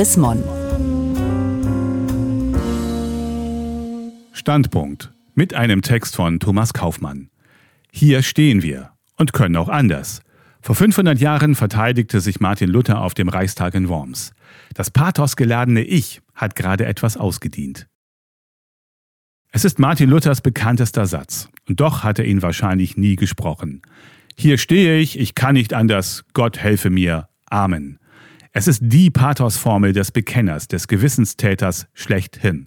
Chris. Standpunkt mit einem Text von Thomas Kaufmann. Hier stehen wir und können auch anders. Vor 500 Jahren verteidigte sich Martin Luther auf dem Reichstag in Worms. Das pathosgeladene Ich hat gerade etwas ausgedient. Es ist Martin Luthers bekanntester Satz, und doch hat er ihn wahrscheinlich nie gesprochen. Hier stehe ich, ich kann nicht anders, Gott helfe mir. Amen. Es ist die Pathosformel des Bekenners, des Gewissenstäters schlechthin.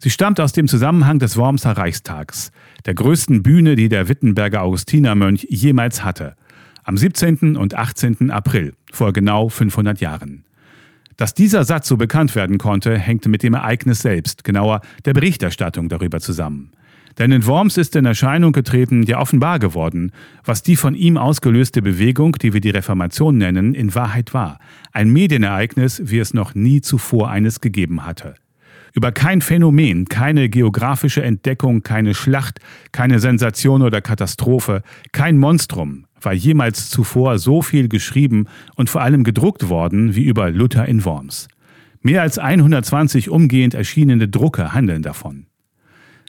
Sie stammt aus dem Zusammenhang des Wormser Reichstags, der größten Bühne, die der Wittenberger Augustinermönch jemals hatte, am 17. und 18. April vor genau 500 Jahren. Dass dieser Satz so bekannt werden konnte, hängte mit dem Ereignis selbst, genauer der Berichterstattung darüber zusammen. Denn in Worms ist in Erscheinung getreten, ja offenbar geworden, was die von ihm ausgelöste Bewegung, die wir die Reformation nennen, in Wahrheit war. Ein Medienereignis, wie es noch nie zuvor eines gegeben hatte. Über kein Phänomen, keine geografische Entdeckung, keine Schlacht, keine Sensation oder Katastrophe, kein Monstrum war jemals zuvor so viel geschrieben und vor allem gedruckt worden wie über Luther in Worms. Mehr als 120 umgehend erschienene Drucke handeln davon.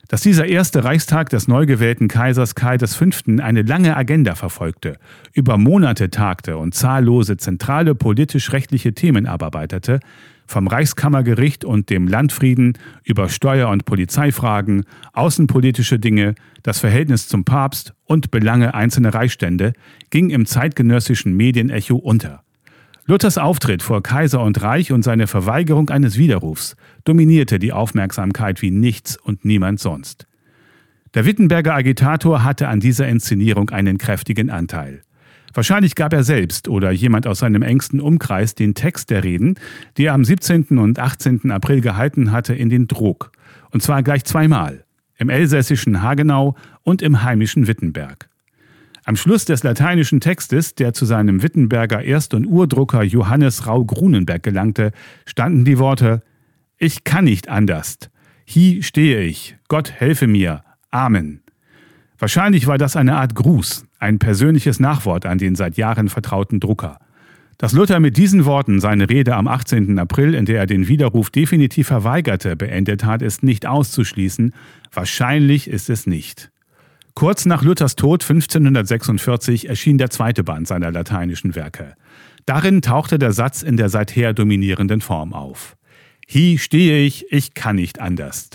Dass dieser erste Reichstag des neu gewählten Kaisers Karl V. eine lange Agenda verfolgte, über Monate tagte und zahllose zentrale politisch-rechtliche Themen abarbeitete, vom Reichskammergericht und dem Landfrieden über Steuer- und Polizeifragen, außenpolitische Dinge, das Verhältnis zum Papst und Belange einzelner Reichsstände, ging im zeitgenössischen Medienecho unter. Luthers Auftritt vor Kaiser und Reich und seine Verweigerung eines Widerrufs dominierte die Aufmerksamkeit wie nichts und niemand sonst. Der Wittenberger Agitator hatte an dieser Inszenierung einen kräftigen Anteil. Wahrscheinlich gab er selbst oder jemand aus seinem engsten Umkreis den Text der Reden, die er am 17. und 18. April gehalten hatte, in den Druck. Und zwar gleich zweimal. Im elsässischen Hagenau und im heimischen Wittenberg. Am Schluss des lateinischen Textes, der zu seinem Wittenberger Erst- und Urdrucker Johannes Rau Grunenberg gelangte, standen die Worte Ich kann nicht anders. Hier stehe ich. Gott helfe mir. Amen. Wahrscheinlich war das eine Art Gruß, ein persönliches Nachwort an den seit Jahren vertrauten Drucker. Dass Luther mit diesen Worten seine Rede am 18. April, in der er den Widerruf definitiv verweigerte, beendet hat, ist nicht auszuschließen. Wahrscheinlich ist es nicht. Kurz nach Luthers Tod 1546 erschien der zweite Band seiner lateinischen Werke. Darin tauchte der Satz in der seither dominierenden Form auf. Hier stehe ich, ich kann nicht anders.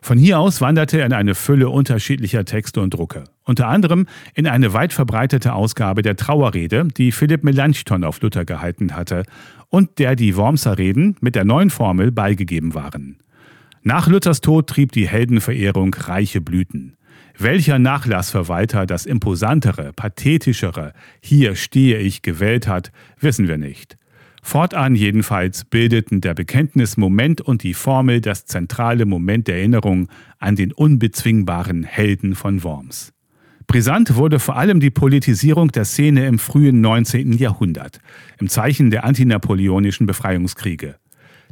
Von hier aus wanderte er in eine Fülle unterschiedlicher Texte und Drucke, unter anderem in eine weit verbreitete Ausgabe der Trauerrede, die Philipp Melanchthon auf Luther gehalten hatte und der die Wormser Reden mit der neuen Formel beigegeben waren. Nach Luthers Tod trieb die Heldenverehrung reiche Blüten. Welcher Nachlassverwalter das imposantere, pathetischere Hier stehe ich gewählt hat, wissen wir nicht. Fortan jedenfalls bildeten der Bekenntnismoment und die Formel das zentrale Moment der Erinnerung an den unbezwingbaren Helden von Worms. Brisant wurde vor allem die Politisierung der Szene im frühen 19. Jahrhundert, im Zeichen der antinapoleonischen Befreiungskriege.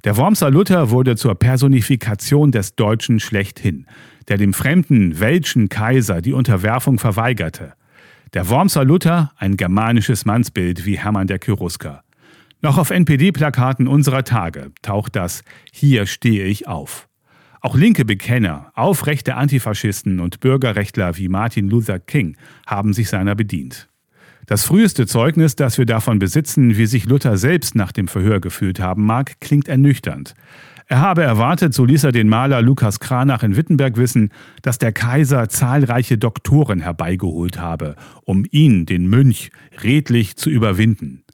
Der Wormser Luther wurde zur Personifikation des Deutschen schlechthin, der dem fremden, welschen Kaiser die Unterwerfung verweigerte. Der Wormser Luther, ein germanisches Mannsbild wie Hermann der Cherusker. Noch auf NPD-Plakaten unserer Tage taucht das Hier stehe ich auf. Auch linke Bekenner, aufrechte Antifaschisten und Bürgerrechtler wie Martin Luther King haben sich seiner bedient. Das früheste Zeugnis, das wir davon besitzen, wie sich Luther selbst nach dem Verhör gefühlt haben mag, klingt ernüchternd. Er habe erwartet, so ließ er den Maler Lukas Kranach in Wittenberg wissen, dass der Kaiser zahlreiche Doktoren herbeigeholt habe, um ihn, den Mönch, redlich zu überwinden.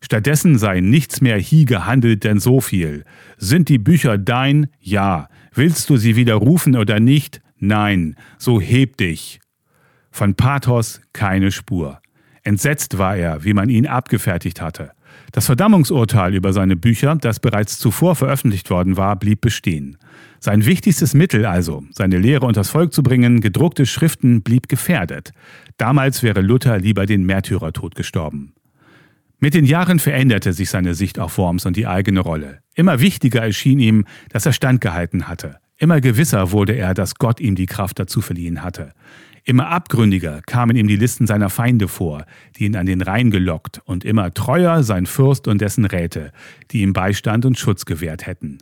Stattdessen sei nichts mehr hie gehandelt, denn so viel. Sind die Bücher dein? Ja. Willst du sie widerrufen oder nicht? Nein. So heb dich. Von Pathos keine Spur. Entsetzt war er, wie man ihn abgefertigt hatte. Das Verdammungsurteil über seine Bücher, das bereits zuvor veröffentlicht worden war, blieb bestehen. Sein wichtigstes Mittel also, seine Lehre unters Volk zu bringen, gedruckte Schriften, blieb gefährdet. Damals wäre Luther lieber den Märtyrertod gestorben. Mit den Jahren veränderte sich seine Sicht auf Worms und die eigene Rolle. Immer wichtiger erschien ihm, dass er standgehalten hatte. Immer gewisser wurde er, dass Gott ihm die Kraft dazu verliehen hatte. Immer abgründiger kamen ihm die Listen seiner Feinde vor, die ihn an den Rhein gelockt, und immer treuer sein Fürst und dessen Räte, die ihm Beistand und Schutz gewährt hätten.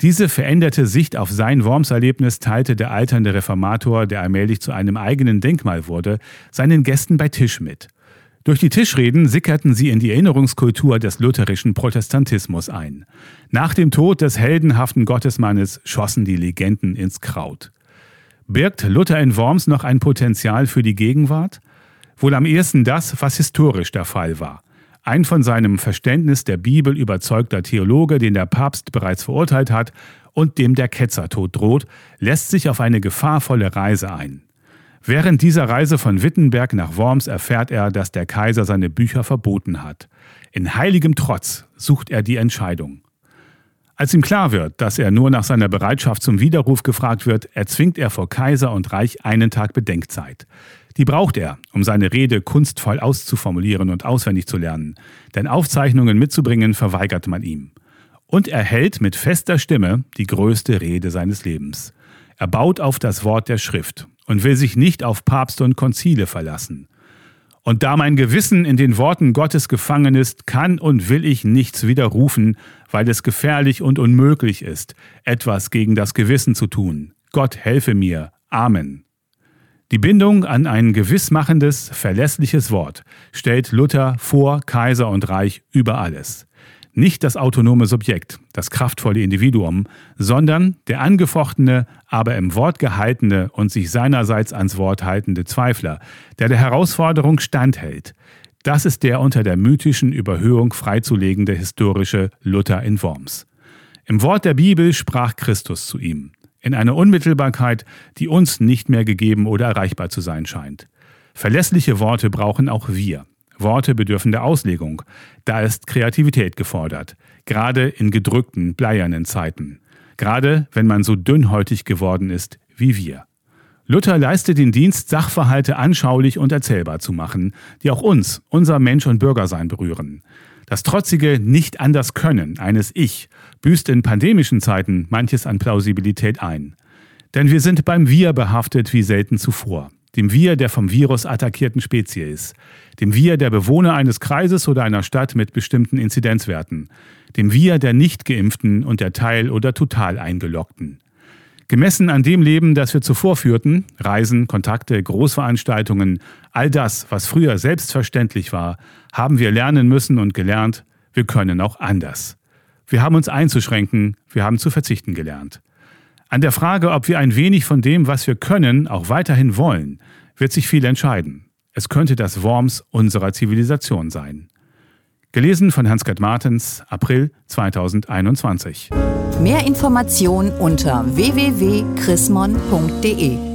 Diese veränderte Sicht auf sein Wormserlebnis teilte der alternde Reformator, der allmählich zu einem eigenen Denkmal wurde, seinen Gästen bei Tisch mit. Durch die Tischreden sickerten sie in die Erinnerungskultur des lutherischen Protestantismus ein. Nach dem Tod des heldenhaften Gottesmannes schossen die Legenden ins Kraut. Birgt Luther in Worms noch ein Potenzial für die Gegenwart? Wohl am ehesten das, was historisch der Fall war. Ein von seinem Verständnis der Bibel überzeugter Theologe, den der Papst bereits verurteilt hat und dem der Ketzertod droht, lässt sich auf eine gefahrvolle Reise ein. Während dieser Reise von Wittenberg nach Worms erfährt er, dass der Kaiser seine Bücher verboten hat. In heiligem Trotz sucht er die Entscheidung. Als ihm klar wird, dass er nur nach seiner Bereitschaft zum Widerruf gefragt wird, erzwingt er vor Kaiser und Reich einen Tag Bedenkzeit. Die braucht er, um seine Rede kunstvoll auszuformulieren und auswendig zu lernen, denn Aufzeichnungen mitzubringen verweigert man ihm. Und er hält mit fester Stimme die größte Rede seines Lebens. Er baut auf das Wort der Schrift und will sich nicht auf Papst und Konzile verlassen. Und da mein Gewissen in den Worten Gottes gefangen ist, kann und will ich nichts widerrufen, weil es gefährlich und unmöglich ist, etwas gegen das Gewissen zu tun. Gott helfe mir. Amen. Die Bindung an ein gewissmachendes, verlässliches Wort stellt Luther vor Kaiser und Reich über alles nicht das autonome Subjekt, das kraftvolle Individuum, sondern der angefochtene, aber im Wort gehaltene und sich seinerseits ans Wort haltende Zweifler, der der Herausforderung standhält. Das ist der unter der mythischen Überhöhung freizulegende historische Luther in Worms. Im Wort der Bibel sprach Christus zu ihm, in einer Unmittelbarkeit, die uns nicht mehr gegeben oder erreichbar zu sein scheint. Verlässliche Worte brauchen auch wir. Worte bedürfen der Auslegung. Da ist Kreativität gefordert, gerade in gedrückten, bleiernen Zeiten. Gerade wenn man so dünnhäutig geworden ist wie wir. Luther leistet den Dienst, Sachverhalte anschaulich und erzählbar zu machen, die auch uns, unser Mensch- und Bürgersein berühren. Das trotzige Nicht anders können eines Ich büßt in pandemischen Zeiten manches an Plausibilität ein. Denn wir sind beim Wir behaftet wie selten zuvor dem Wir der vom Virus attackierten Spezies, dem Wir der Bewohner eines Kreises oder einer Stadt mit bestimmten Inzidenzwerten, dem Wir der Nicht-Geimpften und der Teil- oder total Eingelockten. Gemessen an dem Leben, das wir zuvor führten, Reisen, Kontakte, Großveranstaltungen, all das, was früher selbstverständlich war, haben wir lernen müssen und gelernt, wir können auch anders. Wir haben uns einzuschränken, wir haben zu verzichten gelernt. An der Frage, ob wir ein wenig von dem, was wir können, auch weiterhin wollen, wird sich viel entscheiden. Es könnte das Worms unserer Zivilisation sein. Gelesen von Hans-Gerd Martens, April 2021. Mehr Informationen unter www.chrismon.de